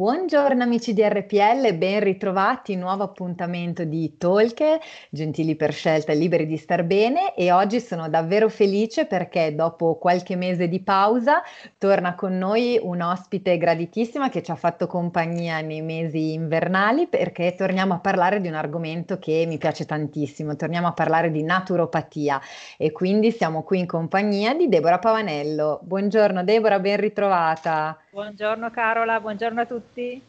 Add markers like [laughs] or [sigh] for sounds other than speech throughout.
Buongiorno amici di RPL, ben ritrovati, nuovo appuntamento di Talk, gentili per scelta e liberi di star bene e oggi sono davvero felice perché dopo qualche mese di pausa torna con noi un ospite graditissima che ci ha fatto compagnia nei mesi invernali perché torniamo a parlare di un argomento che mi piace tantissimo, torniamo a parlare di naturopatia e quindi siamo qui in compagnia di Deborah Pavanello. Buongiorno Deborah, ben ritrovata. Buongiorno Carola, buongiorno a tutti.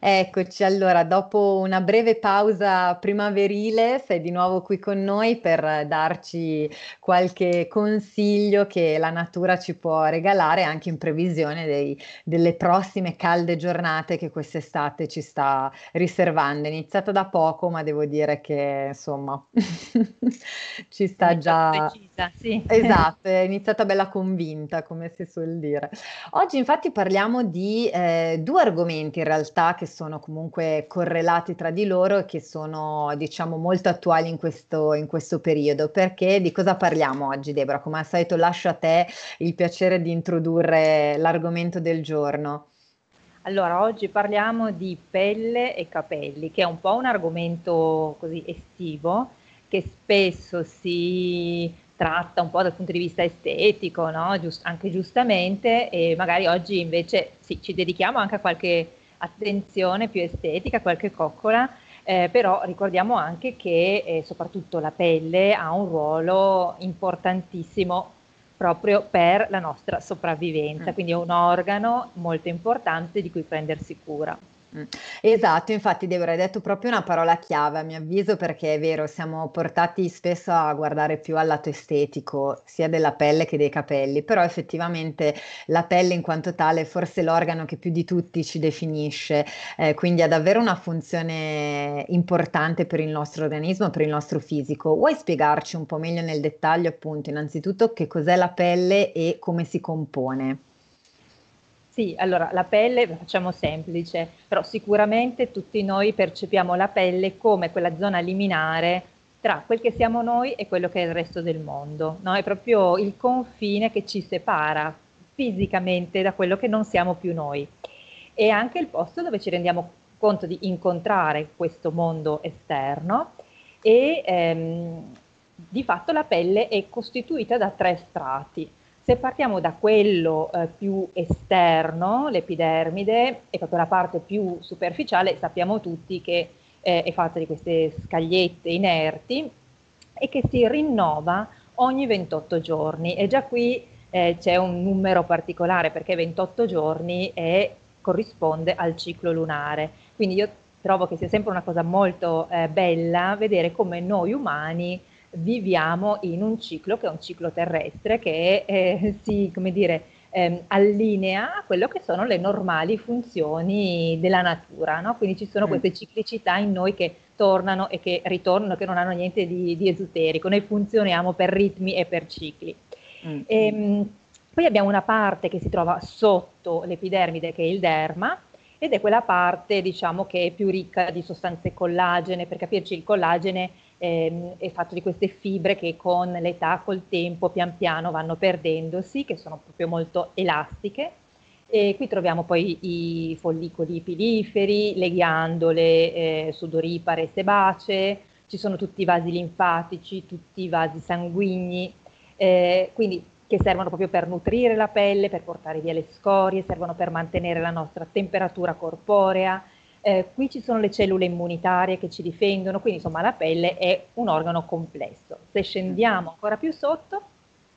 Eccoci, allora dopo una breve pausa primaverile sei di nuovo qui con noi per darci qualche consiglio che la natura ci può regalare anche in previsione dei, delle prossime calde giornate che quest'estate ci sta riservando. È iniziata da poco, ma devo dire che insomma [laughs] ci sta già... Precisa, sì. Esatto, è iniziata bella convinta, come si suol dire. Oggi infatti parliamo di eh, due argomenti in realtà che sono comunque correlati tra di loro e che sono diciamo molto attuali in questo, in questo periodo. Perché di cosa parliamo oggi, Debra? Come al solito lascio a te il piacere di introdurre l'argomento del giorno. Allora, oggi parliamo di pelle e capelli, che è un po' un argomento così estivo, che spesso si tratta un po' dal punto di vista estetico, no? Giust- anche giustamente, e magari oggi invece sì, ci dedichiamo anche a qualche attenzione più estetica, qualche coccola, eh, però ricordiamo anche che eh, soprattutto la pelle ha un ruolo importantissimo proprio per la nostra sopravvivenza, mm. quindi è un organo molto importante di cui prendersi cura. Esatto, infatti Deborah hai detto proprio una parola chiave a mio avviso perché è vero, siamo portati spesso a guardare più al lato estetico sia della pelle che dei capelli, però effettivamente la pelle in quanto tale è forse l'organo che più di tutti ci definisce, eh, quindi ha davvero una funzione importante per il nostro organismo, per il nostro fisico. Vuoi spiegarci un po' meglio nel dettaglio appunto innanzitutto che cos'è la pelle e come si compone? Sì, allora la pelle, facciamo semplice, però sicuramente tutti noi percepiamo la pelle come quella zona liminare tra quel che siamo noi e quello che è il resto del mondo, no? È proprio il confine che ci separa fisicamente da quello che non siamo più noi. E anche il posto dove ci rendiamo conto di incontrare questo mondo esterno e ehm, di fatto la pelle è costituita da tre strati se partiamo da quello eh, più esterno, l'epidermide, è proprio la parte più superficiale, sappiamo tutti che eh, è fatta di queste scagliette inerti e che si rinnova ogni 28 giorni. E già qui eh, c'è un numero particolare perché 28 giorni è, corrisponde al ciclo lunare. Quindi io trovo che sia sempre una cosa molto eh, bella vedere come noi umani viviamo in un ciclo che è un ciclo terrestre che eh, [laughs] si, come dire, ehm, allinea a quello che sono le normali funzioni della natura, no? Quindi ci sono mm. queste ciclicità in noi che tornano e che ritornano, che non hanno niente di, di esoterico, noi funzioniamo per ritmi e per cicli. Mm. E, ehm, poi abbiamo una parte che si trova sotto l'epidermide che è il derma, ed è quella parte diciamo che è più ricca di sostanze collagene, per capirci il collagene ehm, è fatto di queste fibre che con l'età, col tempo, pian piano vanno perdendosi, che sono proprio molto elastiche. E qui troviamo poi i follicoli piliferi, le ghiandole eh, sudoripare e sebacee, ci sono tutti i vasi linfatici, tutti i vasi sanguigni, eh, quindi che servono proprio per nutrire la pelle, per portare via le scorie, servono per mantenere la nostra temperatura corporea, eh, qui ci sono le cellule immunitarie che ci difendono, quindi insomma la pelle è un organo complesso. Se scendiamo ancora più sotto,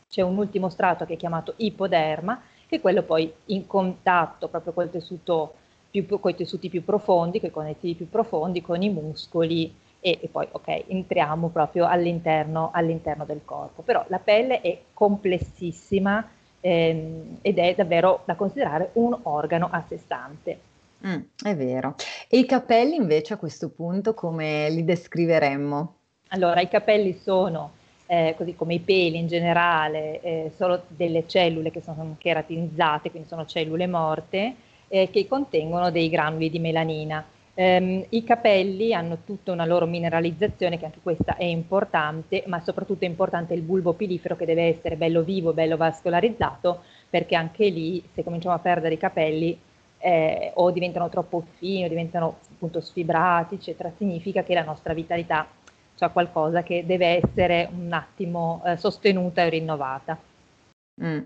c'è un ultimo strato che è chiamato ipoderma, che è quello poi in contatto proprio col tessuto più, con i tessuti più profondi, con i connettivi più profondi, con i muscoli e, e poi ok, entriamo proprio all'interno, all'interno, del corpo. Però la pelle è complessissima ehm, ed è davvero da considerare un organo a sé stante. Mm, è vero. E i capelli invece a questo punto come li descriveremmo? Allora, i capelli sono, eh, così come i peli in generale, eh, solo delle cellule che sono keratinizzate, quindi sono cellule morte, eh, che contengono dei granuli di melanina. Um, I capelli hanno tutta una loro mineralizzazione, che anche questa è importante, ma soprattutto è importante il bulbo pilifero che deve essere bello vivo, bello vascolarizzato, perché anche lì, se cominciamo a perdere i capelli, eh, o diventano troppo fini, o diventano appunto sfibrati, eccetera, significa che la nostra vitalità ha qualcosa che deve essere un attimo eh, sostenuta e rinnovata. Mm.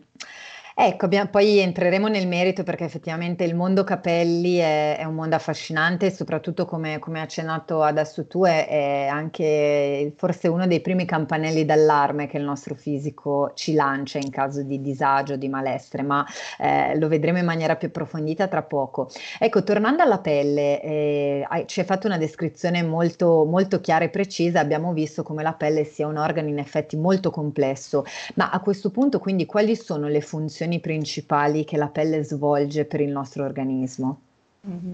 Ecco, abbiamo, poi entreremo nel merito perché effettivamente il mondo capelli è, è un mondo affascinante soprattutto come, come accennato adesso tu è, è, anche forse uno dei primi campanelli d'allarme che il nostro fisico ci lancia in caso di disagio, di malessere, ma eh, lo vedremo in maniera più approfondita tra poco. Ecco, tornando alla pelle, eh, ci hai fatto una descrizione molto, molto chiara e precisa, abbiamo visto come la pelle sia un organo in effetti molto complesso, ma a questo punto quindi quali sono le funzioni funzioni principali che la pelle svolge per il nostro organismo? Mm-hmm.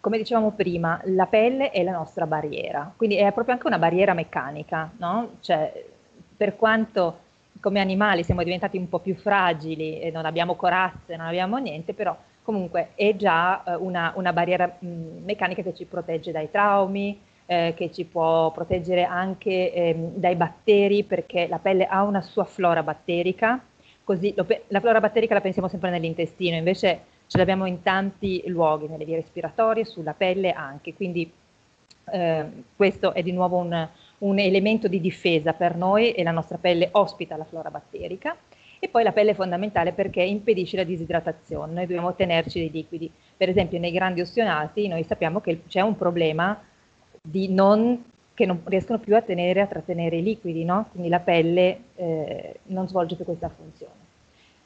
Come dicevamo prima, la pelle è la nostra barriera, quindi è proprio anche una barriera meccanica, no? Cioè, per quanto come animali siamo diventati un po' più fragili e non abbiamo corazze, non abbiamo niente, però comunque è già eh, una, una, barriera mm, meccanica che ci protegge dai traumi, eh, che ci può proteggere anche eh, dai batteri, perché la pelle ha una sua flora batterica Così lo, la flora batterica la pensiamo sempre nell'intestino, invece ce l'abbiamo in tanti luoghi, nelle vie respiratorie, sulla pelle anche, quindi eh, questo è di nuovo un, un, elemento di difesa per noi e la nostra pelle ospita la flora batterica. E poi la pelle è fondamentale perché impedisce la disidratazione, noi dobbiamo tenerci dei liquidi. Per esempio nei grandi ossionati noi sappiamo che c'è un problema di non che non riescono più a tenere, a trattenere i liquidi, no? quindi la pelle eh, non svolge più questa funzione.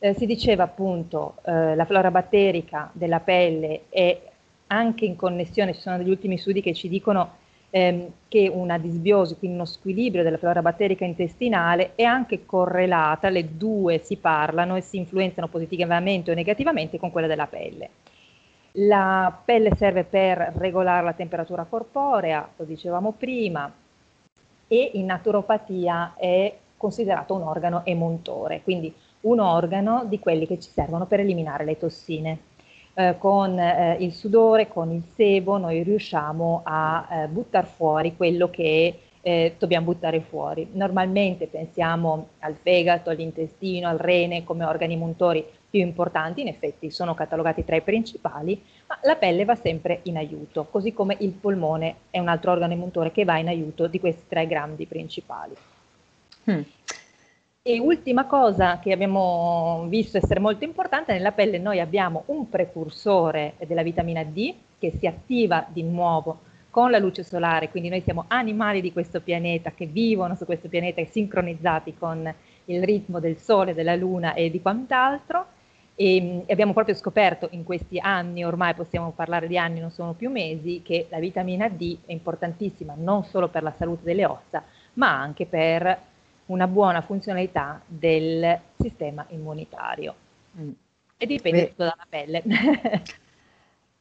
Eh, si diceva appunto eh, la flora batterica della pelle è anche in connessione, ci sono degli ultimi studi che ci dicono ehm, che una disbiosi, quindi uno squilibrio della flora batterica intestinale è anche correlata, le due si parlano e si influenzano positivamente o negativamente con quella della pelle. La pelle serve per regolare la temperatura corporea, lo dicevamo prima, e in naturopatia è considerato un organo emontore, quindi un organo di quelli che ci servono per eliminare le tossine. Eh, con eh, il sudore, con il sebo, noi riusciamo a eh, buttare fuori quello che eh, dobbiamo buttare fuori. Normalmente pensiamo al fegato, all'intestino, al rene come organi montori più importanti, in effetti sono catalogati tra i principali, ma la pelle va sempre in aiuto, così come il polmone è un altro organo emotore che va in aiuto di questi tre grandi principali. Hmm. E ultima cosa che abbiamo visto essere molto importante, nella pelle noi abbiamo un precursore della vitamina D che si attiva di nuovo con la luce solare, quindi noi siamo animali di questo pianeta che vivono su questo pianeta e sincronizzati con il ritmo del sole, della luna e di quant'altro e, e, abbiamo proprio scoperto in questi anni, ormai possiamo parlare di anni, non sono più mesi, che la vitamina D è importantissima non solo per la salute delle ossa, ma anche per una buona funzionalità del sistema immunitario. Mm. E dipende Beh. tutto dalla pelle. [laughs]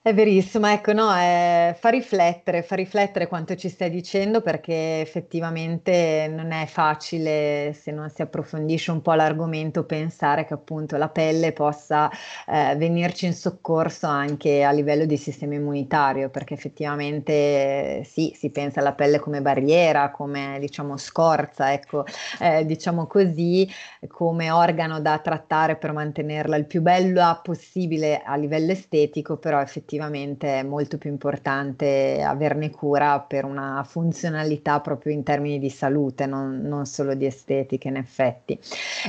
È verissimo, ecco, no, è, fa riflettere, fa riflettere quanto ci stai dicendo perché effettivamente non è facile, se non si approfondisce un po' l'argomento, pensare che appunto la pelle possa eh, venirci in soccorso anche a livello di sistema immunitario, perché effettivamente sì, si pensa alla pelle come barriera, come diciamo scorza, ecco, eh, diciamo così, come organo da trattare per mantenerla il più bella possibile a livello estetico, però effettivamente effettivamente è molto più importante averne cura per una funzionalità proprio in termini di salute, non, non solo di estetica in effetti.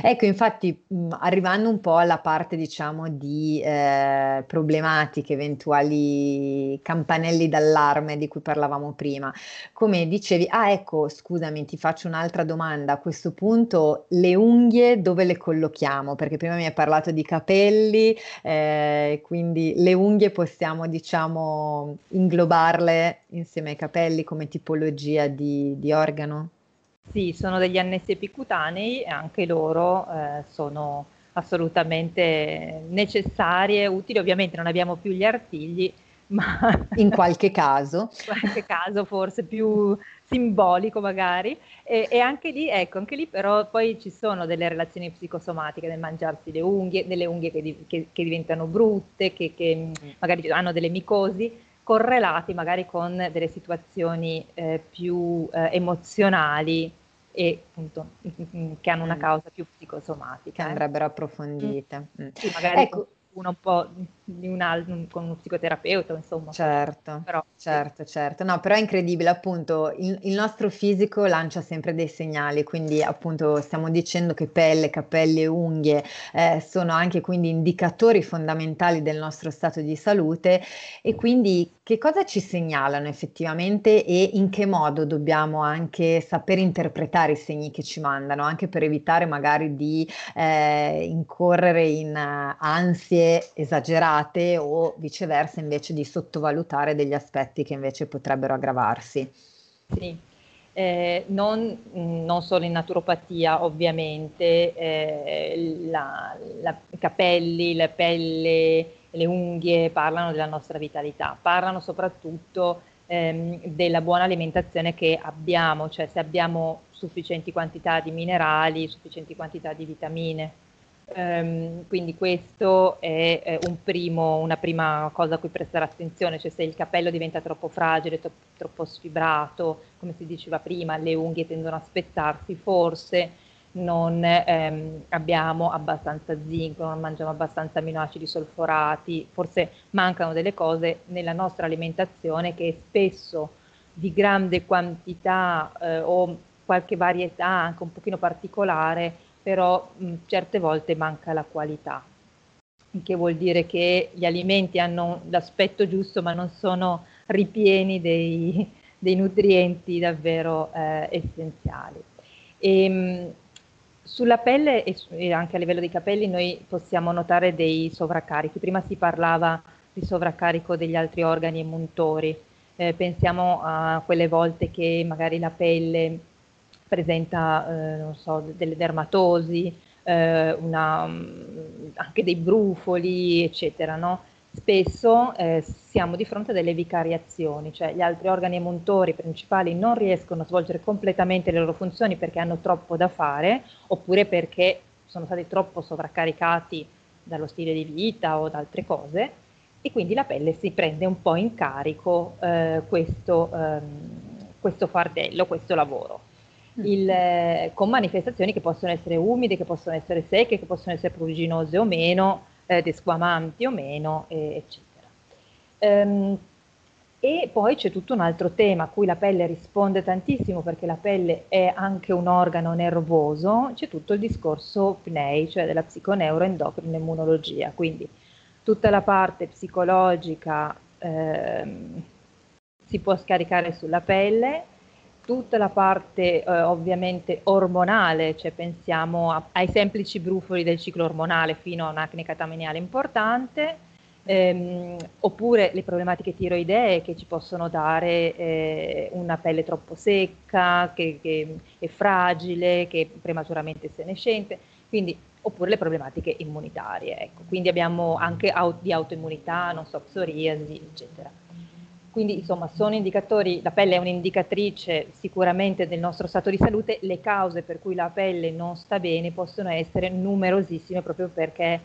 Ecco, infatti, mh, arrivando un po' alla parte, diciamo, di eh, problematiche, eventuali campanelli d'allarme di cui parlavamo prima, come dicevi, ah ecco, scusami, ti faccio un'altra domanda, a questo punto le unghie dove le collochiamo? Perché prima mi hai parlato di capelli, eh, quindi le unghie possiamo possiamo diciamo inglobarle insieme ai capelli come tipologia di, di organo? Sì, sono degli annessi epicutanei e anche loro eh, sono assolutamente necessarie, utili. Ovviamente non abbiamo più gli artigli, ma in qualche caso, [laughs] in qualche caso forse più simbolico magari, e, e, anche lì, ecco, anche lì però poi ci sono delle relazioni psicosomatiche nel mangiarsi le unghie, delle unghie che, di, che, che diventano brutte, che, che, mm, magari hanno delle micosi, correlati magari con delle situazioni eh, più eh, emozionali e appunto mm, mm, che hanno una causa più psicosomatica. Che andrebbero approfondite. Mm. Sì, magari ecco, uno un po' di un altro, con uno psicoterapeuta, insomma. Certo, però, certo, sì. certo. No, però è incredibile, appunto, il, il, nostro fisico lancia sempre dei segnali, quindi appunto stiamo dicendo che pelle, capelli e unghie eh, sono anche quindi indicatori fondamentali del nostro stato di salute e quindi che cosa ci segnalano effettivamente e in che modo dobbiamo anche saper interpretare i segni che ci mandano, anche per evitare magari di eh, incorrere in uh, ansie esagerate o viceversa invece di sottovalutare degli aspetti che invece potrebbero aggravarsi. Sì. Eh, non, non, solo in naturopatia ovviamente, eh, i capelli, la pelle, le unghie parlano della nostra vitalità, parlano soprattutto ehm, della buona alimentazione che abbiamo, cioè se abbiamo sufficienti quantità di minerali, sufficienti quantità di vitamine. Um, quindi questo è, è un primo, una prima cosa a cui prestare attenzione, cioè se il capello diventa troppo fragile, to- troppo sfibrato, come si diceva prima, le unghie tendono a spezzarsi, forse non ehm, abbiamo abbastanza zinco, non mangiamo abbastanza aminoacidi solforati, forse mancano delle cose nella nostra alimentazione che spesso di grande quantità eh, o qualche varietà anche un pochino particolare, però mh, certe volte manca la qualità, che vuol dire che gli alimenti hanno l'aspetto giusto ma non sono ripieni dei, dei nutrienti davvero eh, essenziali. E, ehm, sulla pelle e anche a livello dei capelli noi possiamo notare dei sovraccarichi. Prima si parlava di sovraccarico degli altri organi emuntori. Eh, pensiamo a quelle volte che magari la pelle presenta eh, so, delle dermatosi, eh, una, anche dei brufoli, eccetera. No? spesso eh, siamo di fronte a delle vicariazioni, cioè gli altri organi emuntori principali non riescono a svolgere completamente le loro funzioni perché hanno troppo da fare oppure perché sono stati troppo sovraccaricati dallo stile di vita o da altre cose e quindi la pelle si prende un po' in carico eh, questo, ehm, questo fardello, questo lavoro. Mm. Il, eh, con manifestazioni che possono essere umide, che possono essere secche, che possono essere pruriginose o meno, eh, desquamanti o meno, eh, eccetera. Um, e poi c'è tutto un altro tema a cui la pelle risponde tantissimo perché la pelle è anche un organo nervoso, c'è tutto il discorso PNEI, cioè della psiconeuroendocrina immunologia, quindi tutta la parte psicologica ehm, si può scaricare sulla pelle, tutta la parte eh, ovviamente ormonale, cioè pensiamo a, ai semplici brufoli del ciclo ormonale fino a un'acne catameniale importante, ehm, oppure le problematiche tiroidee che ci possono dare eh, una pelle troppo secca, che, che, è fragile, che è prematuramente senescente, quindi, oppure le problematiche immunitarie. Ecco. Quindi abbiamo anche out, di autoimmunità, non so, psoriasi, eccetera. Quindi insomma sono indicatori, la pelle è un'indicatrice sicuramente del nostro stato di salute, le cause per cui la pelle non sta bene possono essere numerosissime proprio perché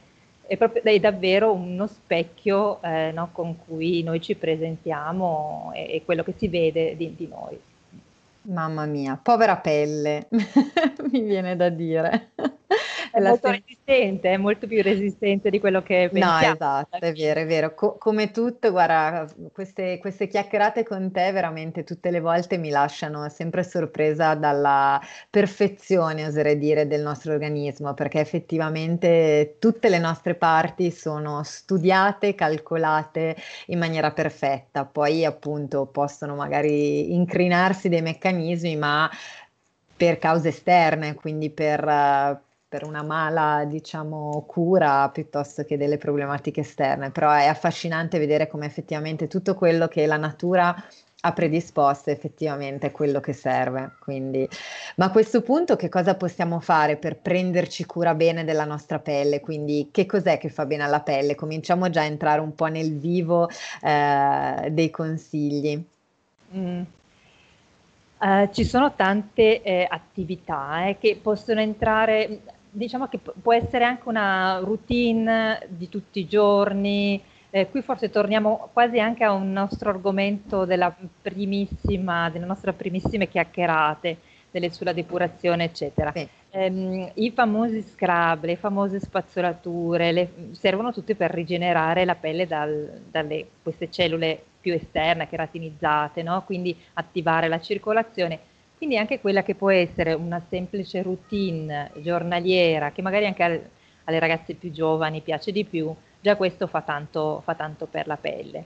è, proprio, è davvero uno specchio eh, no, con cui noi ci presentiamo e, e quello che si vede di, di noi. Mamma mia, povera pelle, [laughs] mi viene da dire è molto sem- resistente, è molto più resistente di quello che pensiamo. No, esatto, è vero, è vero. Co- come tutto, guarda, queste, queste, chiacchierate con te veramente tutte le volte mi lasciano sempre sorpresa dalla perfezione, oserei dire, del nostro organismo, perché effettivamente tutte le nostre parti sono studiate, calcolate in maniera perfetta. Poi appunto possono magari incrinarsi dei meccanismi, ma per cause esterne, quindi per, per una mala, diciamo, cura piuttosto che delle problematiche esterne, però è affascinante vedere come effettivamente tutto quello che la natura ha predisposto effettivamente quello che serve. Quindi, ma a questo punto che cosa possiamo fare per prenderci cura bene della nostra pelle? Quindi che cos'è che fa bene alla pelle? Cominciamo già a entrare un po' nel vivo eh, dei consigli. Mm. Uh, ci sono tante eh, attività eh, che possono entrare, diciamo che può essere anche una routine di tutti i giorni. Eh, qui forse torniamo quasi anche a un nostro argomento della primissima, delle nostre primissime chiacchierate delle, sulla depurazione, eccetera. Um, I famosi scrub, le famose spazzolature, le, servono tutte per rigenerare la pelle dal, dalle queste cellule più esterne, keratinizzate, no? quindi attivare la circolazione. Quindi anche quella che può essere una semplice routine giornaliera, che magari anche al, alle ragazze più giovani piace di più, già questo fa tanto, fa tanto per la pelle.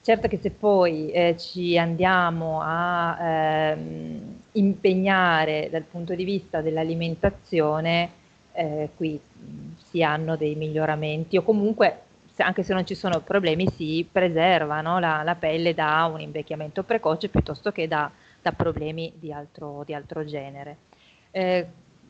Certo che se poi eh, ci andiamo a ehm, impegnare dal punto di vista dell'alimentazione, eh, qui si hanno dei miglioramenti o comunque anche se non ci sono problemi si preserva no, la, la, pelle da un invecchiamento precoce piuttosto che da, da problemi di altro, di altro genere. Eh,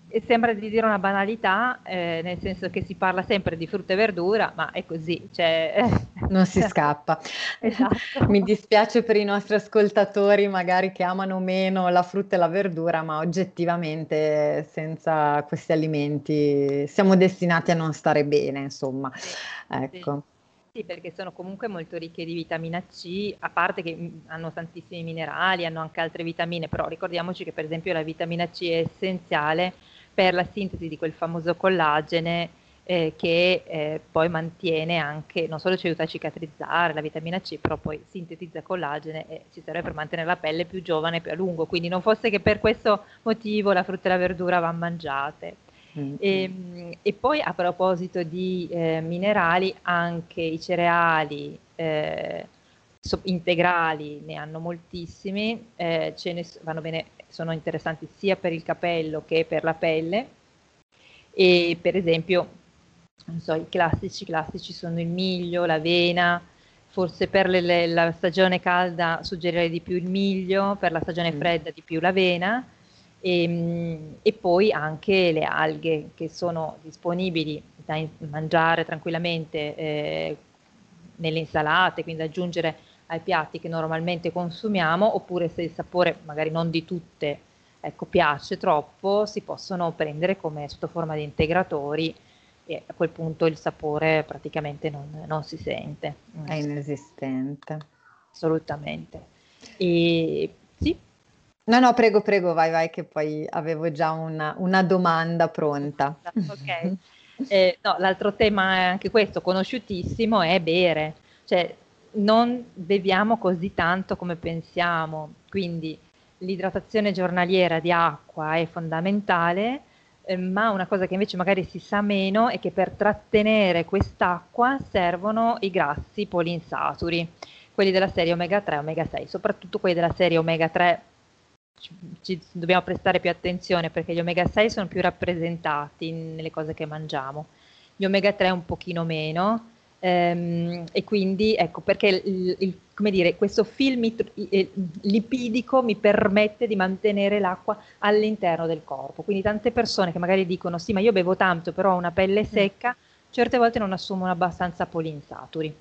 e sembra di dire una banalità, eh, nel senso che si parla sempre di frutta e verdura, ma è così. Cioè... [laughs] Non si scappa. esatto. Mi dispiace per i nostri ascoltatori, magari che amano meno la frutta e la verdura, ma oggettivamente senza questi alimenti siamo destinati a non stare bene, insomma. Ecco. Sì. Sì, perché sono comunque molto ricche di vitamina C, a parte che mm, hanno tantissimi minerali, hanno anche altre vitamine, però ricordiamoci che per esempio la vitamina C è essenziale per la sintesi di quel famoso collagene eh, che eh, poi mantiene anche, non solo ci aiuta a cicatrizzare la vitamina C, però poi sintetizza collagene e ci serve per mantenere la pelle più giovane e più a lungo, quindi non fosse che per questo motivo la frutta e la verdura vanno mangiate. Mm-hmm. E, ehm, e, poi a proposito di eh, minerali, anche i cereali eh, so, integrali ne hanno moltissimi, eh, ce ne vanno bene sono interessanti sia per il capello che per la pelle e per esempio non so, i classici classici sono il miglio, l'avena, forse per le, le, la stagione calda suggerirei di più il miglio, per la stagione mm. fredda di più l'avena e, ehm, e, poi anche le alghe che sono disponibili da mangiare tranquillamente eh, nelle insalate, quindi aggiungere ai piatti che normalmente consumiamo, oppure se il sapore magari non di tutte ecco, piace troppo, si possono prendere come sotto forma di integratori e a quel punto il sapore praticamente non, non si sente. È inesistente. Assolutamente. E sì. No, no, prego, prego, vai, vai, che poi avevo già una, una domanda pronta. Ok. Eh, no, l'altro tema è anche questo, conosciutissimo, è bere. Cioè, non beviamo così tanto come pensiamo, quindi l'idratazione giornaliera di acqua è fondamentale, eh, ma una cosa che invece magari si sa meno è che per trattenere quest'acqua servono i grassi polinsaturi, quelli della serie omega 3 e omega 6, soprattutto quelli della serie omega 3 ci, ci dobbiamo prestare più attenzione perché gli omega 6 sono più rappresentati nelle cose che mangiamo, gli omega 3 un pochino meno Ehm, e quindi ecco perché il, il, come dire, questo film lipidico mi permette di mantenere l'acqua all'interno del corpo. Quindi tante persone che magari dicono sì, ma io bevo tanto, però ho una pelle mm. secca, certe volte non assumono abbastanza polinsaturi.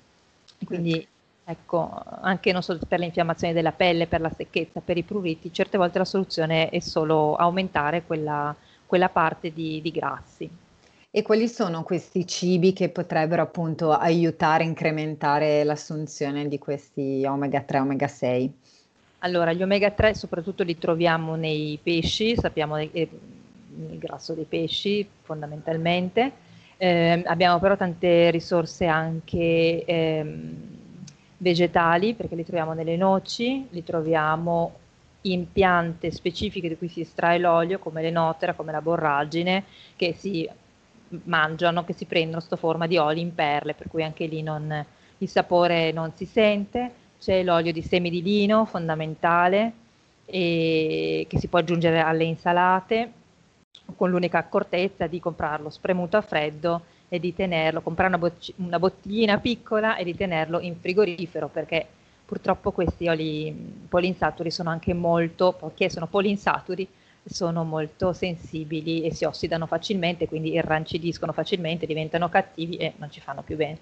Quindi ecco, anche non solo per le infiammazioni della pelle, per la secchezza, per i pruriti, certe volte la soluzione è solo aumentare quella, quella parte di, di grassi. E quali sono questi cibi che potrebbero appunto aiutare a incrementare l'assunzione di questi omega 3, omega 6? Allora, gli omega 3 soprattutto li troviamo nei pesci, sappiamo eh, il grasso dei pesci fondamentalmente. Eh, abbiamo però tante risorse anche eh, vegetali perché li troviamo nelle noci, li troviamo in piante specifiche di cui si estrae l'olio come le notere, come la borragine, che si mangiano, che si prendono sotto forma di oli in perle, per cui anche lì non, il sapore non si sente. C'è l'olio di semi di lino, fondamentale, che si può aggiungere alle insalate, con l'unica accortezza di comprarlo spremuto a freddo e di tenerlo, comprare una, bocc- una bottiglina piccola e di tenerlo in frigorifero, perché purtroppo questi oli polinsaturi sono anche molto, poiché sono polinsaturi, sono molto sensibili e si ossidano facilmente, quindi irrancidiscono facilmente, diventano cattivi e non ci fanno più bene.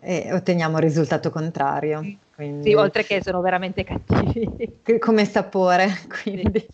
E otteniamo il risultato contrario. Quindi... Sì, oltre che sono veramente cattivi. [laughs] Come sapore, quindi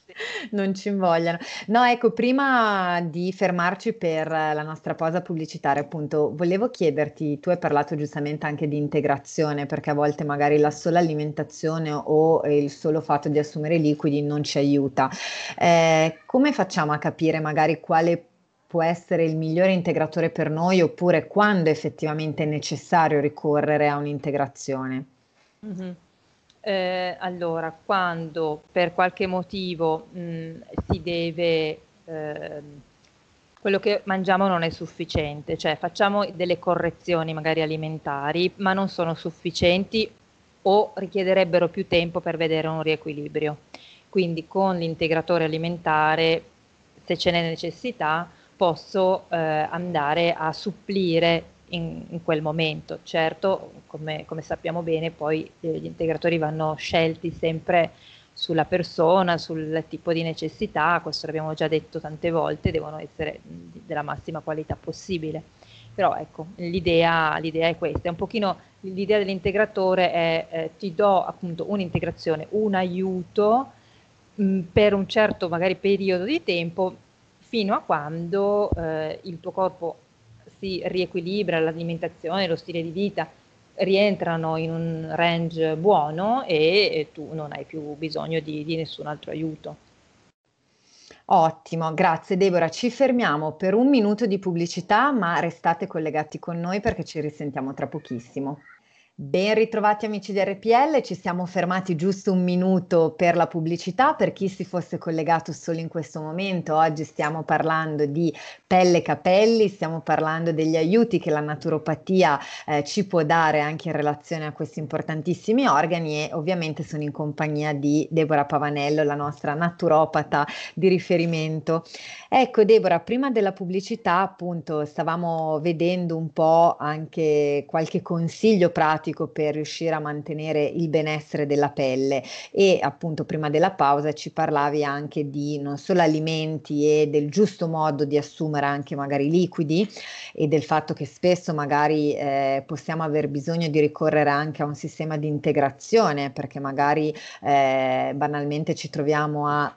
non ci invogliano. No, ecco, prima di fermarci per la nostra pausa pubblicitaria, appunto, volevo chiederti, tu hai parlato giustamente anche di integrazione, perché a volte magari la sola alimentazione o il solo fatto di assumere liquidi non ci aiuta. Eh, come facciamo a capire magari quale può essere il migliore integratore per noi oppure quando effettivamente è necessario ricorrere a un'integrazione? Mm-hmm. Eh, allora, quando per qualche motivo mh, si deve, eh, quello che mangiamo non è sufficiente, cioè facciamo delle correzioni magari alimentari, ma non sono sufficienti o richiederebbero più tempo per vedere un riequilibrio. Quindi con l'integratore alimentare, se ce n'è necessità, posso eh, andare a supplire in, in, quel momento. Certo, come, come sappiamo bene, poi eh, gli integratori vanno scelti sempre sulla persona, sul tipo di necessità, questo l'abbiamo già detto tante volte, devono essere della massima qualità possibile. Però ecco, l'idea, l'idea è questa, è un pochino l'idea dell'integratore è eh, ti do appunto un'integrazione, un aiuto mh, per un certo magari periodo di tempo fino a quando eh, il tuo corpo si riequilibra, l'alimentazione, lo stile di vita rientrano in un range buono e, tu non hai più bisogno di, di nessun altro aiuto. Ottimo, grazie Deborah. Ci fermiamo per un minuto di pubblicità, ma restate collegati con noi perché ci risentiamo tra pochissimo. Ben ritrovati amici di RPL, ci siamo fermati giusto un minuto per la pubblicità, per chi si fosse collegato solo in questo momento, oggi stiamo parlando di pelle e capelli, stiamo parlando degli aiuti che la naturopatia eh, ci può dare anche in relazione a questi importantissimi organi e ovviamente sono in compagnia di Deborah Pavanello, la nostra naturopata di riferimento. Ecco Deborah, prima della pubblicità appunto stavamo vedendo un po' anche qualche consiglio pratico pratico per riuscire a mantenere il benessere della pelle. E appunto prima della pausa ci parlavi anche di non solo alimenti e del giusto modo di assumere anche magari liquidi e del fatto che spesso magari eh, possiamo aver bisogno di ricorrere anche a un sistema di integrazione perché magari eh, banalmente ci troviamo a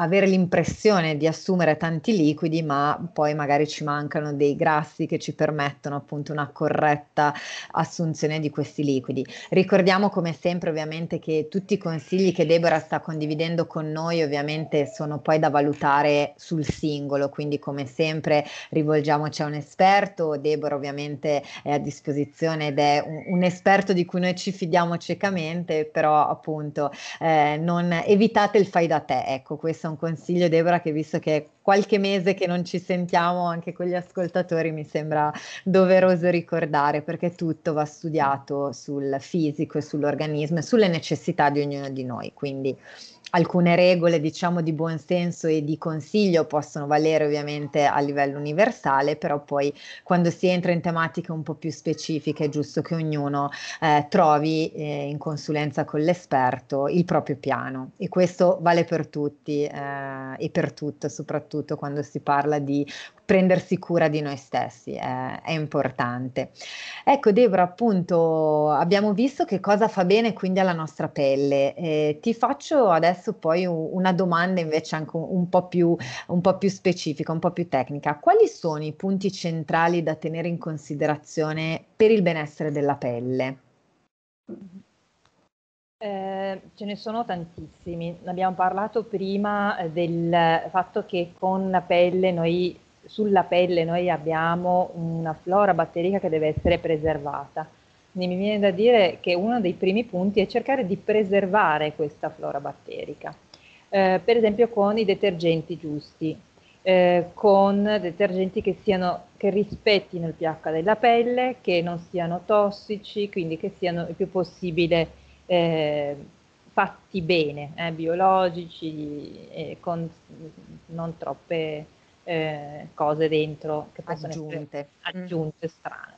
avere l'impressione di assumere tanti liquidi, ma poi magari ci mancano dei grassi che ci permettono appunto una corretta assunzione di questi liquidi. Ricordiamo come sempre ovviamente che tutti i consigli che Deborah sta condividendo con noi ovviamente sono poi da valutare sul singolo, quindi come sempre rivolgiamoci a un esperto, Deborah ovviamente è a disposizione ed è un, un esperto di cui noi ci fidiamo ciecamente, però appunto eh, non evitate il fai da te, ecco questo un consiglio, Deborah, che visto che è qualche mese che non ci sentiamo anche con gli ascoltatori, mi sembra doveroso ricordare, perché tutto va studiato sul fisico e sull'organismo e sulle necessità di ognuno di noi. Quindi alcune regole diciamo di buon senso e di consiglio possono valere ovviamente a livello universale, però poi quando si entra in tematiche un po' più specifiche è giusto che ognuno eh, trovi eh, in consulenza con l'esperto il proprio piano. E questo vale per tutti eh, e per tutto, soprattutto quando si parla di prendersi cura di noi stessi, è, è importante. Ecco Deborah, appunto abbiamo visto che cosa fa bene quindi alla nostra pelle. Eh, ti faccio adesso poi un, una domanda invece anche un, po più, un po' più specifica, un po' più tecnica. Quali sono i punti centrali da tenere in considerazione per il benessere della pelle? Eh, ce ne sono tantissimi. Abbiamo parlato prima eh, del fatto che con la pelle noi sulla pelle noi abbiamo una flora batterica che deve essere preservata. Quindi mi viene da dire che uno dei primi punti è cercare di preservare questa flora batterica, eh, per esempio con i detergenti giusti, eh, con detergenti che, siano, che rispettino il pH della pelle, che non siano tossici, quindi che siano il più possibile eh, fatti bene, eh, biologici, con non troppe eh, cose dentro che possono aggiunte. essere aggiunte mm. strane,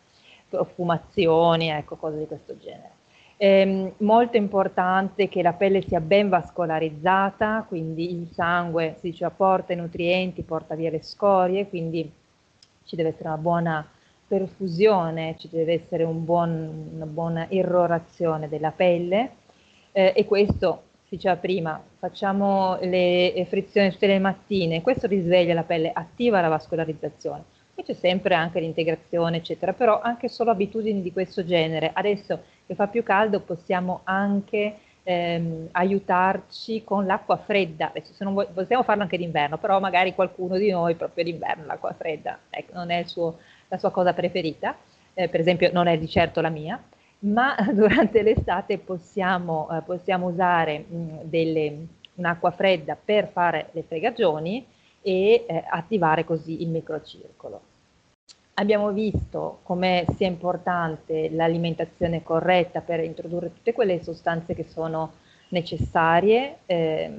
profumazioni, ecco, cose di questo genere. Eh, molto importante che la pelle sia ben vascolarizzata, quindi il sangue si dice, porta i nutrienti, porta via le scorie, quindi ci deve essere una buona perfusione, ci deve essere un buon, una buona irrorazione della pelle eh, e questo, si diceva prima, facciamo le frizioni tutte le mattine, questo risveglia la pelle, attiva la vascolarizzazione. Poi c'è sempre anche l'integrazione, eccetera, però anche solo abitudini di questo genere. Adesso che fa più caldo possiamo anche ehm, aiutarci con l'acqua fredda. Adesso, se non vuoi, possiamo farlo anche d'inverno, però magari qualcuno di noi proprio d'inverno l'acqua fredda ecco, non è suo, la sua cosa preferita, eh, per esempio non è di certo la mia, ma [laughs] durante l'estate possiamo, eh, possiamo usare delle, un'acqua fredda per fare le fregagioni e eh, attivare così il microcircolo. Abbiamo visto come sia importante l'alimentazione corretta per introdurre tutte quelle sostanze che sono necessarie. Eh,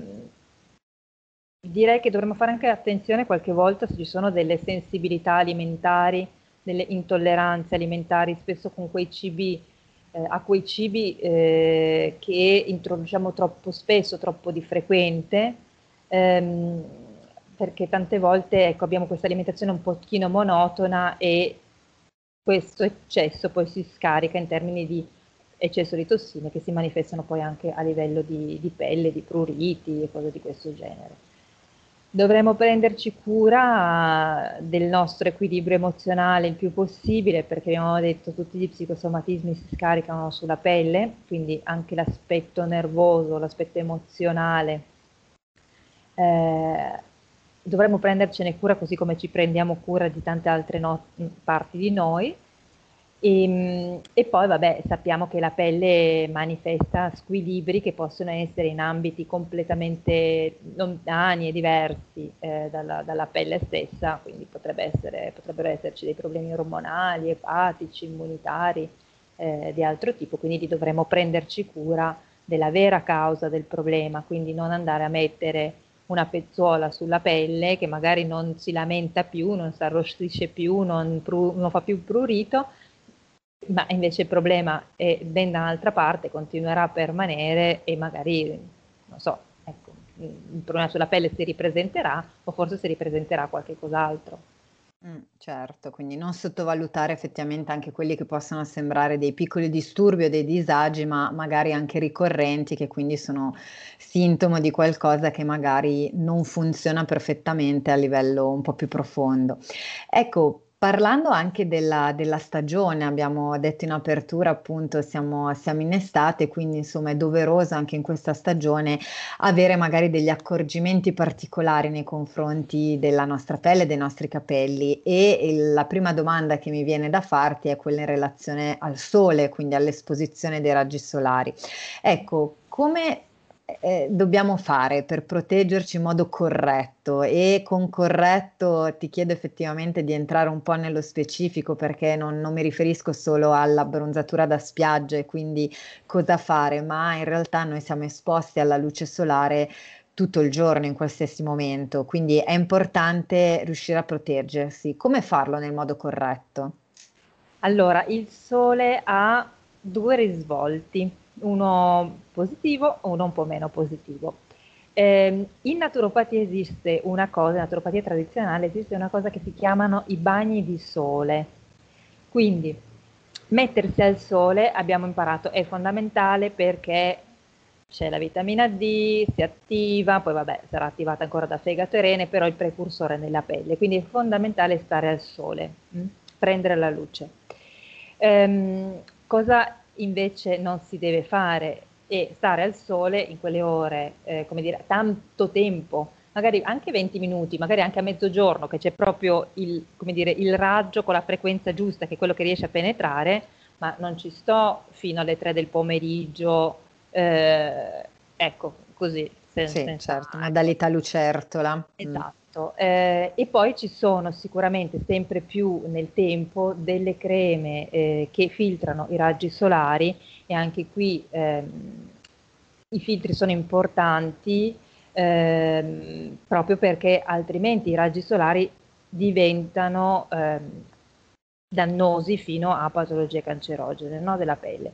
direi che dovremmo fare anche attenzione qualche volta se ci sono delle sensibilità alimentari, delle intolleranze alimentari, spesso con quei cibi, eh, a quei cibi eh, che introduciamo troppo spesso, troppo di frequente. Ehm, perché tante volte ecco, abbiamo questa alimentazione un pochino monotona e questo eccesso poi si scarica in termini di eccesso di tossine che si manifestano poi anche a livello di, di pelle, di pruriti e cose di questo genere. Dovremmo prenderci cura del nostro equilibrio emozionale il più possibile perché abbiamo detto tutti gli psicosomatismi si scaricano sulla pelle, quindi anche l'aspetto nervoso, l'aspetto emozionale eh, dovremmo prendercene cura così come ci prendiamo cura di tante altre no- parti di noi. E, ehm, e, poi, vabbè, sappiamo che la pelle manifesta squilibri che possono essere in ambiti completamente lontani e diversi eh, dalla, dalla, pelle stessa, quindi essere, potrebbero esserci dei problemi ormonali, epatici, immunitari, eh, di altro tipo, quindi dovremmo prenderci cura della vera causa del problema, quindi non andare a mettere una pezzuola sulla pelle che magari non si lamenta più, non si arrostisce più, non, pru- non fa più prurito, ma invece il problema è ben da un'altra parte, continuerà a permanere e magari, non so, ecco, il problema sulla pelle si ripresenterà o forse si ripresenterà qualche cos'altro. Mm, certo, quindi non sottovalutare effettivamente anche quelli che possono sembrare dei piccoli disturbi o dei disagi, ma magari anche ricorrenti, che quindi sono sintomo di qualcosa che magari non funziona perfettamente a livello un po' più profondo. Ecco, Parlando anche della, della, stagione, abbiamo detto in apertura appunto siamo, siamo, in estate, quindi insomma è doveroso anche in questa stagione avere magari degli accorgimenti particolari nei confronti della nostra pelle, dei nostri capelli e il, la prima domanda che mi viene da farti è quella in relazione al sole, quindi all'esposizione dei raggi solari. Ecco, come eh, dobbiamo fare per proteggerci in modo corretto e con corretto ti chiedo effettivamente di entrare un po' nello specifico perché non, non mi riferisco solo alla bronzatura da spiaggia e quindi cosa fare, ma in realtà noi siamo esposti alla luce solare tutto il giorno in qualsiasi momento, quindi è importante riuscire a proteggersi. Come farlo nel modo corretto? Allora, il sole ha due risvolti uno positivo o uno un po' meno positivo. Eh, in naturopatia esiste una cosa, in naturopatia tradizionale esiste una cosa che si chiamano i bagni di sole. Quindi mettersi al sole, abbiamo imparato, è fondamentale perché c'è la vitamina D, si attiva, poi vabbè sarà attivata ancora da fegato e rene, però il precursore è nella pelle, quindi è fondamentale stare al sole, mh? Mm? prendere la luce. Ehm, cosa invece non si deve fare e stare al sole in quelle ore, eh, come dire, tanto tempo, magari anche 20 minuti, magari anche a mezzogiorno, che c'è proprio il, dire, il raggio con la frequenza giusta, che è quello che riesce a penetrare, ma non ci sto fino alle 3 del pomeriggio, eh, ecco, così. Sen- sì, senza, certo, modalità lucertola. Mm. Esatto. Esatto, eh, e poi ci sono sicuramente sempre più nel tempo delle creme eh, che filtrano i raggi solari e anche qui ehm, i filtri sono importanti ehm, proprio perché altrimenti i raggi solari diventano ehm, dannosi fino a patologie cancerogene no, della pelle.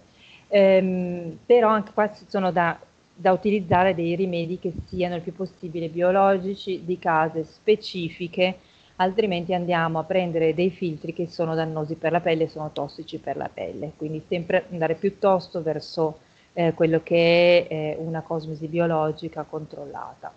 Ehm, però anche qua sono da da utilizzare dei rimedi che siano il più possibile biologici, di case specifiche, altrimenti andiamo a prendere dei filtri che sono dannosi per la pelle e sono tossici per la pelle. Quindi sempre andare piuttosto verso eh, quello che è eh, una cosmesi biologica controllata.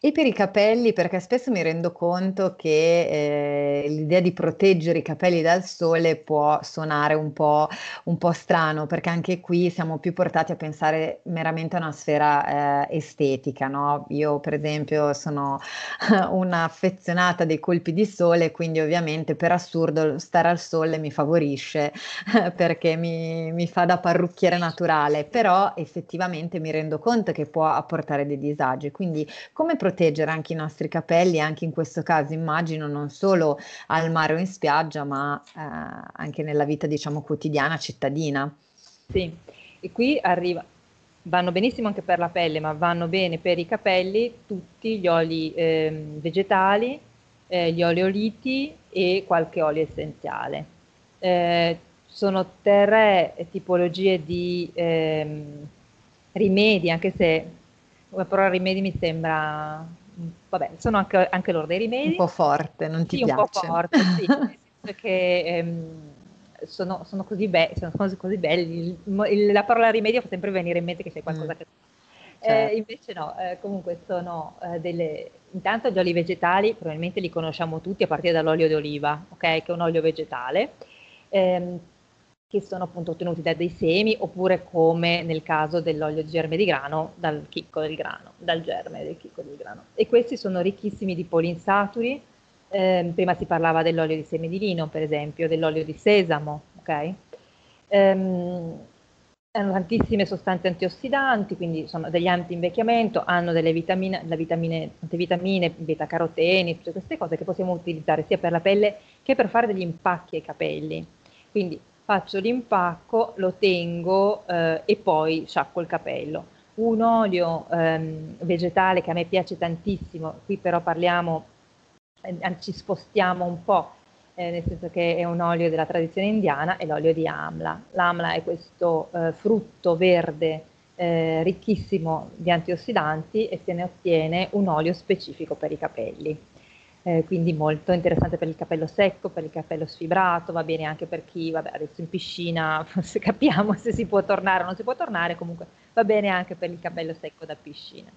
E per i capelli, perché spesso mi rendo conto che eh, l'idea di proteggere i capelli dal sole può suonare un po', un po' strano, perché anche qui siamo più portati a pensare meramente a una sfera eh, estetica, no? Io per esempio sono [laughs] un'affezionata dei colpi di sole, quindi ovviamente per assurdo stare al sole mi favorisce [laughs] perché mi, mi fa da parrucchiere naturale, però effettivamente mi rendo conto che può apportare dei disagi, quindi come proteggere anche i nostri capelli, anche in questo caso immagino non solo al mare o in spiaggia, ma eh, anche nella vita diciamo quotidiana cittadina. Sì, e qui arriva, vanno benissimo anche per la pelle, ma vanno bene per i capelli tutti gli oli eh, vegetali, eh, gli oleoliti e qualche olio essenziale. Eh, sono tre tipologie di ehm, rimedi, anche se però rimedi mi sembra, vabbè, sono anche, anche loro dei rimedi. Un po' forte, non ti sì, piace? un po' forte, sì, [laughs] nel senso che ehm, sono, sono, così be- sono così, belli. Il, la parola rimedio fa sempre venire in mente che c'è qualcosa mm. che... Eh, certo. Eh, invece no, eh, comunque sono eh, delle... Intanto gli oli vegetali, probabilmente li conosciamo tutti a partire dall'olio d'oliva, ok? Che è un olio vegetale. Eh, che sono appunto ottenuti da dei semi oppure come nel caso dell'olio di germe di grano dal chicco del grano, dal germe del chicco del grano. E questi sono ricchissimi di polinsaturi, eh, prima si parlava dell'olio di seme di lino per esempio, dell'olio di sesamo, ok? Ehm, hanno tantissime sostanze antiossidanti, quindi sono degli anti-invecchiamento, hanno delle vitamine, vitamine, vitamine, beta-caroteni, tutte queste cose che possiamo utilizzare sia per la pelle che per fare degli impacchi ai capelli. Quindi faccio l'impacco, lo tengo eh, e poi sciacquo il capello. Un olio ehm, vegetale che a me piace tantissimo, qui però parliamo, eh, ci spostiamo un po', eh, nel senso che è un olio della tradizione indiana, è l'olio di amla. L'amla è questo eh, frutto verde eh, ricchissimo di antiossidanti e se ne ottiene un olio specifico per i capelli eh, quindi molto interessante per il capello secco, per il capello sfibrato, va bene anche per chi, vabbè, adesso in piscina, [laughs] se capiamo se si può tornare o non si può tornare, comunque va bene anche per il capello secco da piscina.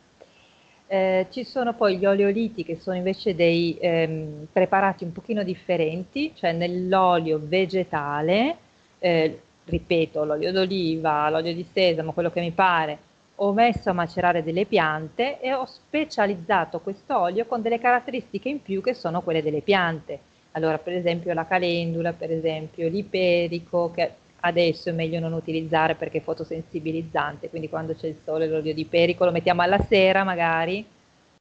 Eh, ci sono poi gli oleoliti che sono invece dei ehm, preparati un pochino differenti, cioè nell'olio vegetale, eh, ripeto, l'olio d'oliva, l'olio di sesamo, quello che mi pare, ho messo a macerare delle piante e ho specializzato questo olio con delle caratteristiche in più che sono quelle delle piante. Allora, per esempio la calendula, per esempio l'iperico, che adesso è meglio non utilizzare perché è fotosensibilizzante, quindi quando c'è il sole l'olio di iperico lo mettiamo alla sera magari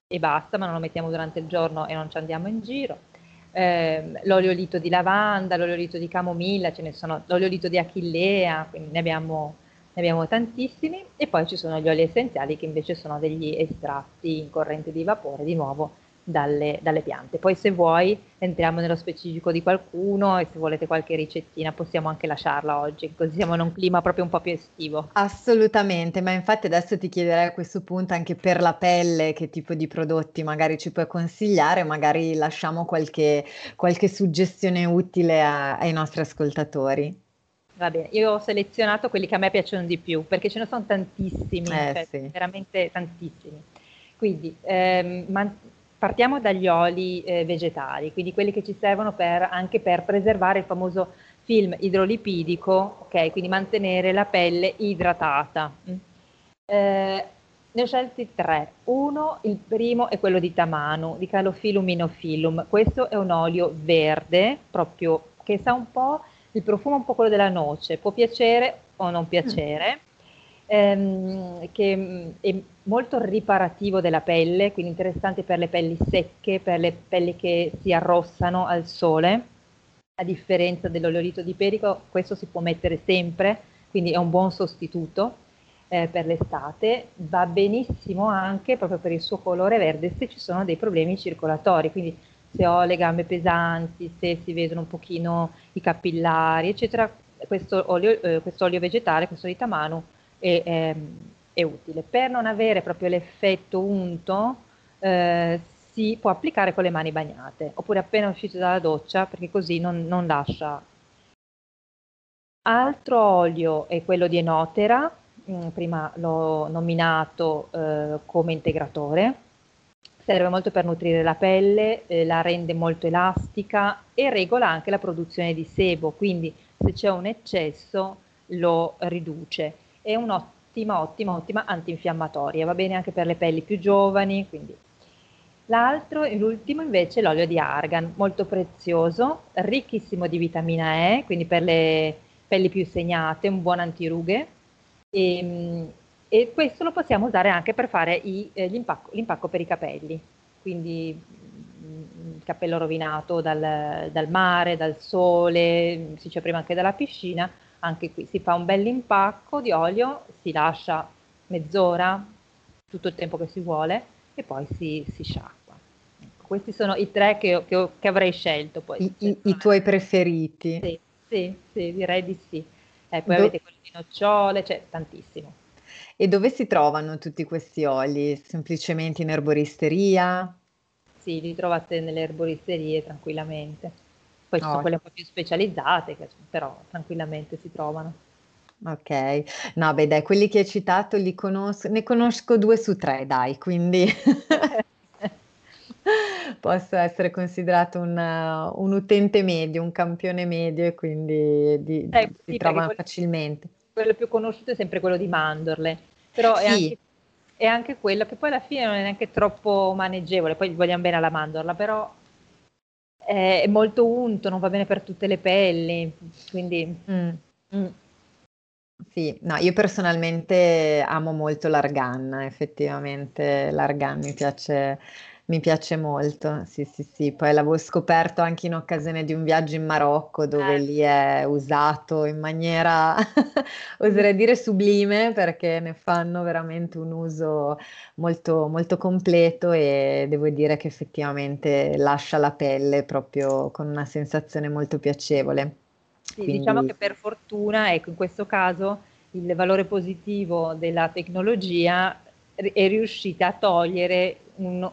e basta, ma non lo mettiamo durante il giorno e non ci andiamo in giro. Eh, l'oliolito di lavanda, l'oliolito di camomilla, ce ne sono, l'oliolito di achillea, quindi ne abbiamo ne abbiamo tantissimi e poi ci sono gli oli essenziali che invece sono degli estratti in corrente di vapore, di nuovo dalle, dalle, piante. Poi se vuoi entriamo nello specifico di qualcuno e se volete qualche ricettina possiamo anche lasciarla oggi, così siamo in un clima proprio un po' più estivo. Assolutamente, ma infatti adesso ti chiederei a questo punto anche per la pelle che tipo di prodotti magari ci puoi consigliare, magari lasciamo qualche, qualche suggestione utile a, ai nostri ascoltatori. Va bene, io ho selezionato quelli che a me piacciono di più, perché ce ne sono tantissimi, eh, cioè, sì. veramente tantissimi. Quindi ehm, man- partiamo dagli oli eh, vegetali, quindi quelli che ci servono per, anche per preservare il famoso film idrolipidico, ok? Quindi mantenere la pelle idratata. Mm. Eh, ne ho scelti tre. Uno, il primo è quello di Tamano, di Calophyllum minophyllum. Questo è un olio verde, proprio che sa un po' il profumo è un po' quello della noce, può piacere o non piacere, ehm, che mm, è molto riparativo della pelle, quindi interessante per le pelli secche, per le pelli che si arrossano al sole, a differenza dell'oleolito di perico, questo si può mettere sempre, quindi è un buon sostituto. Eh, per l'estate va benissimo anche proprio per il suo colore verde se ci sono dei problemi circolatori, quindi se ho le gambe pesanti, se si vedono un pochino i capillari, eccetera, questo olio, eh, questo olio vegetale, questo di tamano, è, è, è, utile. Per non avere proprio l'effetto unto, eh, si può applicare con le mani bagnate, oppure appena uscito dalla doccia, perché così non, non lascia. Altro olio è quello di Enotera, mm, prima l'ho nominato eh, come integratore, serve molto per nutrire la pelle, eh, la rende molto elastica e regola anche la produzione di sebo, quindi se c'è un eccesso lo riduce. È un'ottima, ottima, ottima antinfiammatoria, va bene anche per le pelli più giovani, quindi L'altro, l'ultimo invece è l'olio di argan, molto prezioso, ricchissimo di vitamina E, quindi per le pelli più segnate, un buon antirughe. E, ehm, e questo lo possiamo usare anche per fare i, eh, l'impacco, l'impacco, per i capelli, quindi mm, il capello rovinato dal, dal, mare, dal sole, si dice prima anche dalla piscina, anche qui si fa un bel impacco di olio, si lascia mezz'ora, tutto il tempo che si vuole e poi si, si sciacqua questi sono i tre che, che, che avrei scelto. Poi, I, i, i tuoi preferiti? Sì, sì, sì, direi di sì. Eh, poi Do- avete quelli di nocciole, c'è cioè, tantissimo. E dove si trovano tutti questi oli? Semplicemente in erboristeria? Sì, li trovate nelle erboristerie tranquillamente. Poi ci oh. sono quelle un po' più specializzate, che, però tranquillamente si trovano. Ok, no, beh, dai, quelli che hai citato li conosco, ne conosco due su tre, dai, quindi [laughs] posso essere considerato un, un, utente medio, un campione medio e quindi di, eh, si sì, trova quello, facilmente. Quello più conosciuto è sempre quello di mandorle, però sì. è, anche, è anche quello che poi alla fine non è neanche troppo maneggevole, poi vogliamo bene alla mandorla, però è molto unto, non va bene per tutte le pelli, quindi... Mm. Mm. Sì, no, io personalmente amo molto l'argan, effettivamente l'argan mi piace mi piace molto, sì, sì, sì. Poi l'avevo scoperto anche in occasione di un viaggio in Marocco dove eh. lì è usato in maniera, [laughs] oserei dire, sublime perché ne fanno veramente un uso molto, molto completo e devo dire che effettivamente lascia la pelle proprio con una sensazione molto piacevole. Sì, Quindi... diciamo che per fortuna, ecco, in questo caso il valore positivo della tecnologia è riuscita a togliere un,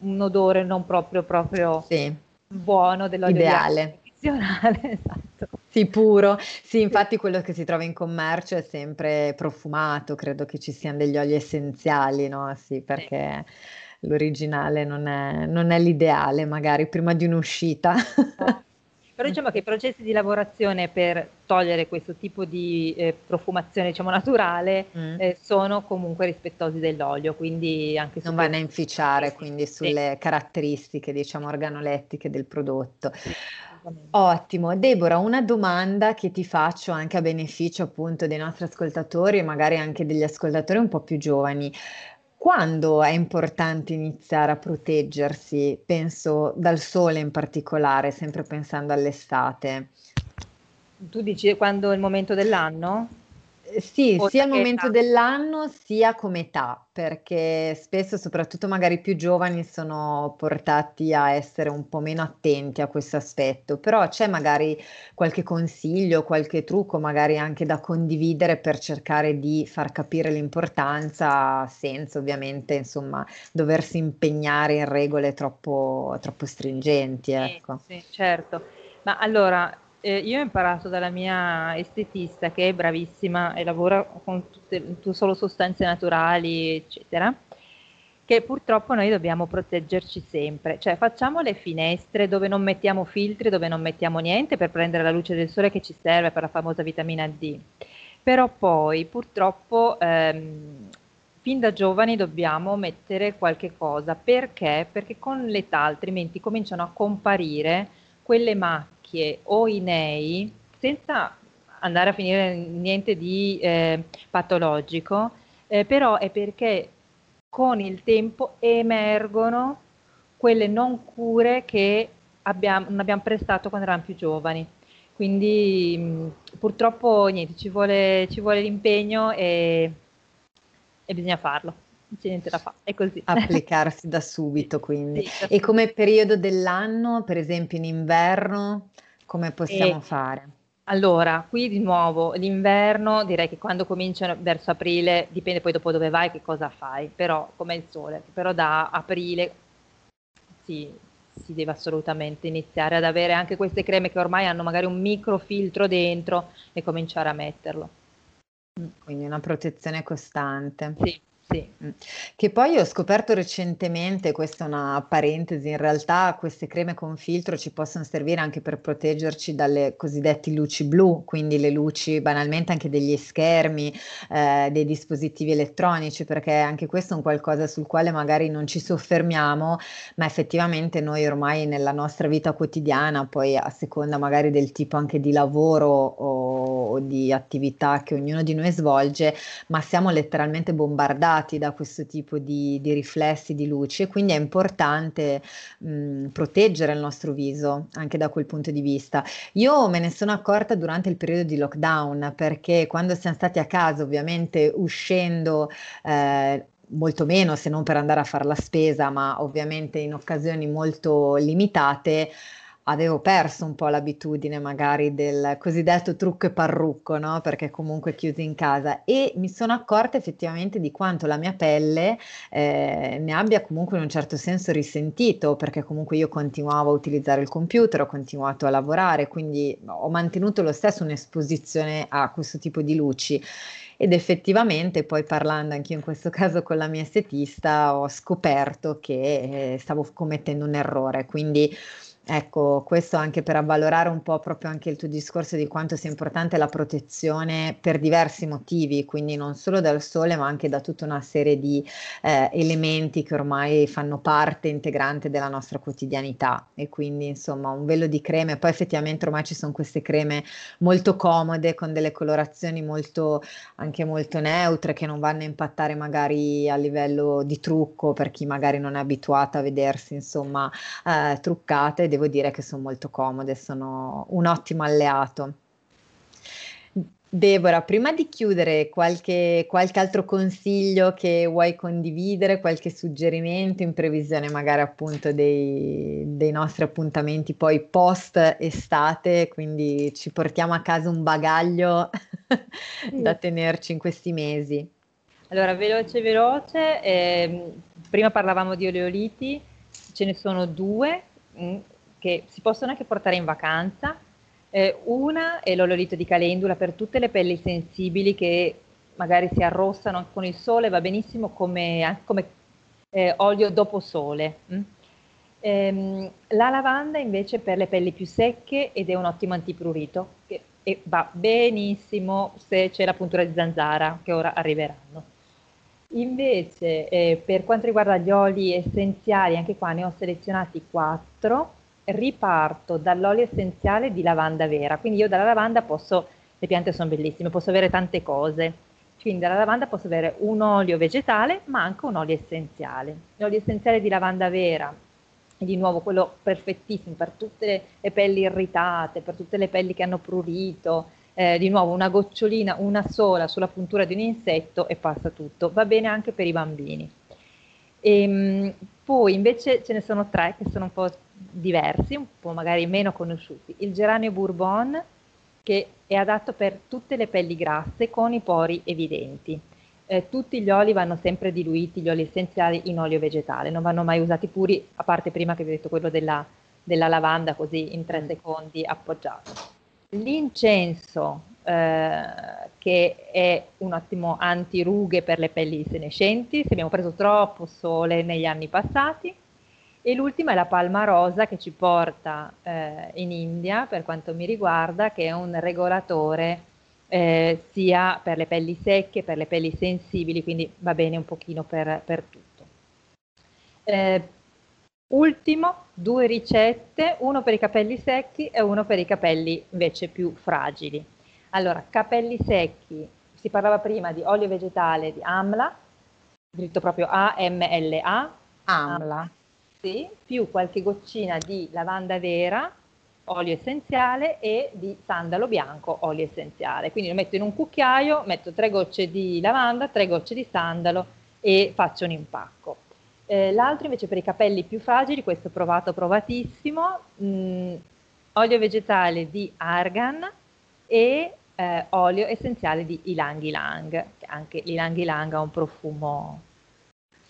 un odore non proprio, proprio sì. buono dell'olio ideale. [laughs] esatto. Sì, puro. Sì, infatti quello che si trova in commercio è sempre profumato, credo che ci siano degli oli essenziali, no? Sì, perché sì. l'originale non è, non è, l'ideale, magari prima di un'uscita. Oh. Però diciamo che i processi di lavorazione per togliere questo tipo di eh, profumazione diciamo, naturale mm. eh, sono comunque rispettosi dell'olio, quindi anche Non vanno a inficiare quindi sulle sì. caratteristiche diciamo organolettiche del prodotto. Sì. Ottimo, Deborah, una domanda che ti faccio anche a beneficio appunto dei nostri ascoltatori e magari anche degli ascoltatori un po' più giovani. Quando è importante iniziare a proteggersi? Penso dal sole in particolare, sempre pensando all'estate. Tu dici quando è il momento dell'anno? Sì, o sia al momento età? dell'anno sia come età, perché spesso, soprattutto magari i più giovani, sono portati a essere un po' meno attenti a questo aspetto, però c'è magari qualche consiglio, qualche trucco, magari anche da condividere per cercare di far capire l'importanza senza ovviamente, insomma, doversi impegnare in regole troppo, troppo stringenti, ecco. Sì, sì, certo. Ma allora, eh, io ho imparato dalla mia estetista che è bravissima e lavora con tutte, solo sostanze naturali, eccetera, che purtroppo noi dobbiamo proteggerci sempre, cioè facciamo le finestre dove non mettiamo filtri, dove non mettiamo niente per prendere la luce del sole che ci serve per la famosa vitamina D. Però poi purtroppo ehm, fin da giovani dobbiamo mettere qualche cosa, perché? Perché con l'età altrimenti cominciano a comparire quelle macchie macchie o i nei, senza andare a finire niente di eh, patologico, eh, però è perché con il tempo emergono quelle non cure che abbiamo, non abbiamo prestato quando eravamo più giovani. Quindi mh, purtroppo niente, ci vuole, ci vuole l'impegno e, e bisogna farlo non c'è niente da fare, è così. Applicarsi da [laughs] subito, quindi. Sì, e come periodo dell'anno, per esempio in inverno, come possiamo e, fare? Allora, qui di nuovo l'inverno, direi che quando cominciano verso aprile, dipende poi dopo dove vai che cosa fai, però come il sole, però da aprile sì, si deve assolutamente iniziare ad avere anche queste creme che ormai hanno magari un microfiltro dentro e cominciare a metterlo. Quindi una protezione costante. Sì, sì. Mh. Che poi ho scoperto recentemente, questa è una parentesi, in realtà queste creme con filtro ci possono servire anche per proteggerci dalle cosiddette luci blu, quindi le luci banalmente anche degli schermi, eh, dei dispositivi elettronici, perché anche questo è un qualcosa sul quale magari non ci soffermiamo, ma effettivamente noi ormai nella nostra vita quotidiana, poi a seconda magari del tipo anche di lavoro o, o di attività che ognuno di noi svolge, ma siamo letteralmente bombardati irradiati da questo tipo di, di riflessi di luce, quindi è importante mh, proteggere il nostro viso anche da quel punto di vista. Io me ne sono accorta durante il periodo di lockdown perché quando siamo stati a casa, ovviamente uscendo eh, molto meno se non per andare a fare la spesa, ma ovviamente in occasioni molto limitate, avevo perso un po' l'abitudine magari del cosiddetto trucco e parrucco, no? Perché comunque chiusi in casa. E mi sono accorta effettivamente di quanto la mia pelle eh, ne abbia comunque in un certo senso risentito, perché comunque io continuavo a utilizzare il computer, ho continuato a lavorare, quindi ho mantenuto lo stesso un'esposizione a questo tipo di luci. Ed effettivamente poi parlando anche in questo caso con la mia estetista ho scoperto che eh, stavo commettendo un errore, quindi Ecco, questo anche per avvalorare un po' proprio anche il tuo discorso di quanto sia importante la protezione per diversi motivi, quindi non solo dal sole, ma anche da tutta una serie di eh, elementi che ormai fanno parte integrante della nostra quotidianità. E quindi, insomma, un velo di creme. Poi effettivamente ormai ci sono queste creme molto comode, con delle colorazioni molto, anche molto neutre, che non vanno a impattare magari a livello di trucco per chi magari non è abituata a vedersi, insomma, eh, truccate devo dire che sono molto comode, sono un ottimo alleato. Deborah, prima di chiudere, qualche, qualche, altro consiglio che vuoi condividere, qualche suggerimento in previsione magari appunto dei, dei nostri appuntamenti poi post estate, quindi ci portiamo a casa un bagaglio [laughs] da tenerci in questi mesi. Allora, veloce veloce, eh, prima parlavamo di oleoliti, ce ne sono due, mm, che si possono anche portare in vacanza. Eh, una è l'ololito di calendula per tutte le pelli sensibili che magari si arrossano con il sole, va benissimo come, come eh, olio dopo sole. Mm? Ehm, la lavanda invece per le pelli più secche ed è un ottimo antiprurito che, e va benissimo se c'è la puntura di zanzara che ora arriveranno. Invece eh, per quanto riguarda gli oli essenziali, anche qua ne ho selezionati quattro riparto dall'olio essenziale di lavanda vera, quindi io dalla lavanda posso, le piante sono bellissime, posso avere tante cose, quindi dalla lavanda posso avere un olio vegetale ma anche un olio essenziale. L'olio essenziale di lavanda vera è di nuovo quello perfettissimo per tutte le pelli irritate, per tutte le pelli che hanno prurito, eh, di nuovo una gocciolina, una sola sulla puntura di un insetto e passa tutto, va bene anche per i bambini. E, ehm, poi invece ce ne sono tre che sono un po' diversi, un po' magari meno conosciuti. Il geranio bourbon, che è adatto per tutte le pelli grasse con i pori evidenti. Eh, tutti gli oli vanno sempre diluiti, gli oli essenziali, in olio vegetale, non vanno mai usati puri, a parte prima che vi ho detto quello della, della lavanda, così in tre secondi appoggiato. L'incenso, eh, che è un ottimo antirughe per le pelli senescenti, se abbiamo preso troppo sole negli anni passati, e l'ultima è la palma rosa che ci porta eh, in India, per quanto mi riguarda, che è un regolatore eh, sia per le pelli secche, per le pelli sensibili, quindi va bene un pochino per, per tutto. Eh, ultimo, due ricette, uno per i capelli secchi e uno per i capelli invece più fragili. Allora, capelli secchi, si parlava prima di olio vegetale di Amla, scritto proprio A-M-L-A. Amla sì, più qualche goccina di lavanda vera, olio essenziale e di sandalo bianco, olio essenziale. Quindi lo metto in un cucchiaio, metto tre gocce di lavanda, tre gocce di sandalo e faccio un impacco. Eh, l'altro invece per i capelli più fragili, questo provato, provatissimo, mh, mm, olio vegetale di argan e eh, olio essenziale di ilang ilang, che anche l'ilang ilang ha un profumo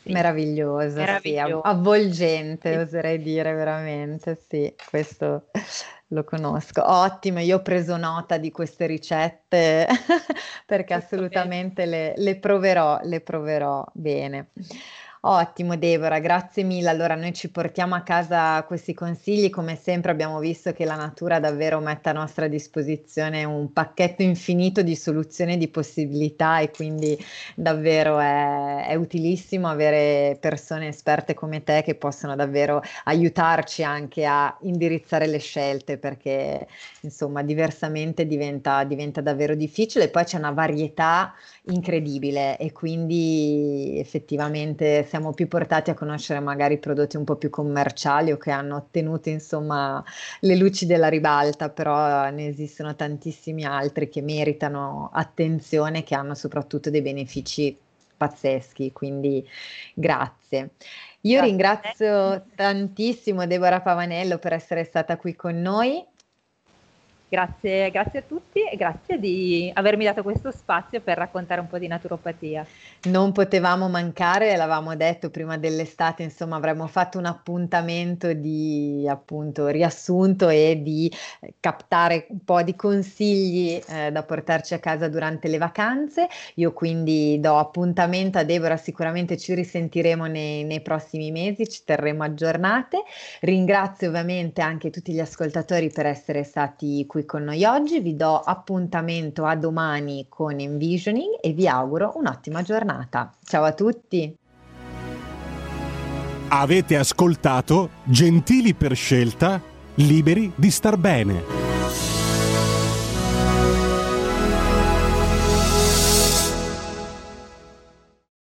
Sì. Meraviglioso, Meraviglioso. Sì, avvolgente, sì. oserei dire veramente, sì, questo lo conosco. Ottimo, io ho preso nota di queste ricette [laughs] perché assolutamente le, le, proverò, le proverò bene. Ottimo Deborah, grazie mille. Allora noi ci portiamo a casa questi consigli, come sempre abbiamo visto che la natura davvero mette a nostra disposizione un pacchetto infinito di soluzioni e di possibilità e quindi davvero è, è utilissimo avere persone esperte come te che possono davvero aiutarci anche a indirizzare le scelte perché insomma diversamente diventa, diventa davvero difficile. Poi c'è una varietà incredibile e quindi effettivamente siamo più portati a conoscere magari prodotti un po' più commerciali o che hanno ottenuto insomma le luci della ribalta, però ne esistono tantissimi altri che meritano attenzione, che hanno soprattutto dei benefici pazzeschi, quindi grazie. Io grazie. ringrazio tantissimo Deborah Pavanello per essere stata qui con noi Grazie, grazie, a tutti e grazie di avermi dato questo spazio per raccontare un po' di naturopatia. Non potevamo mancare, l'avevamo detto prima dell'estate, insomma avremmo fatto un appuntamento di appunto riassunto e di captare un po' di consigli eh, da portarci a casa durante le vacanze. Io quindi do appuntamento a Deborah, sicuramente ci risentiremo nei, nei prossimi mesi, ci terremo aggiornate. Ringrazio ovviamente anche tutti gli ascoltatori per essere stati qui qui con noi oggi, vi do appuntamento a domani con Envisioning e vi auguro un'ottima giornata. Ciao a tutti! Avete ascoltato Gentili per scelta, liberi di star bene.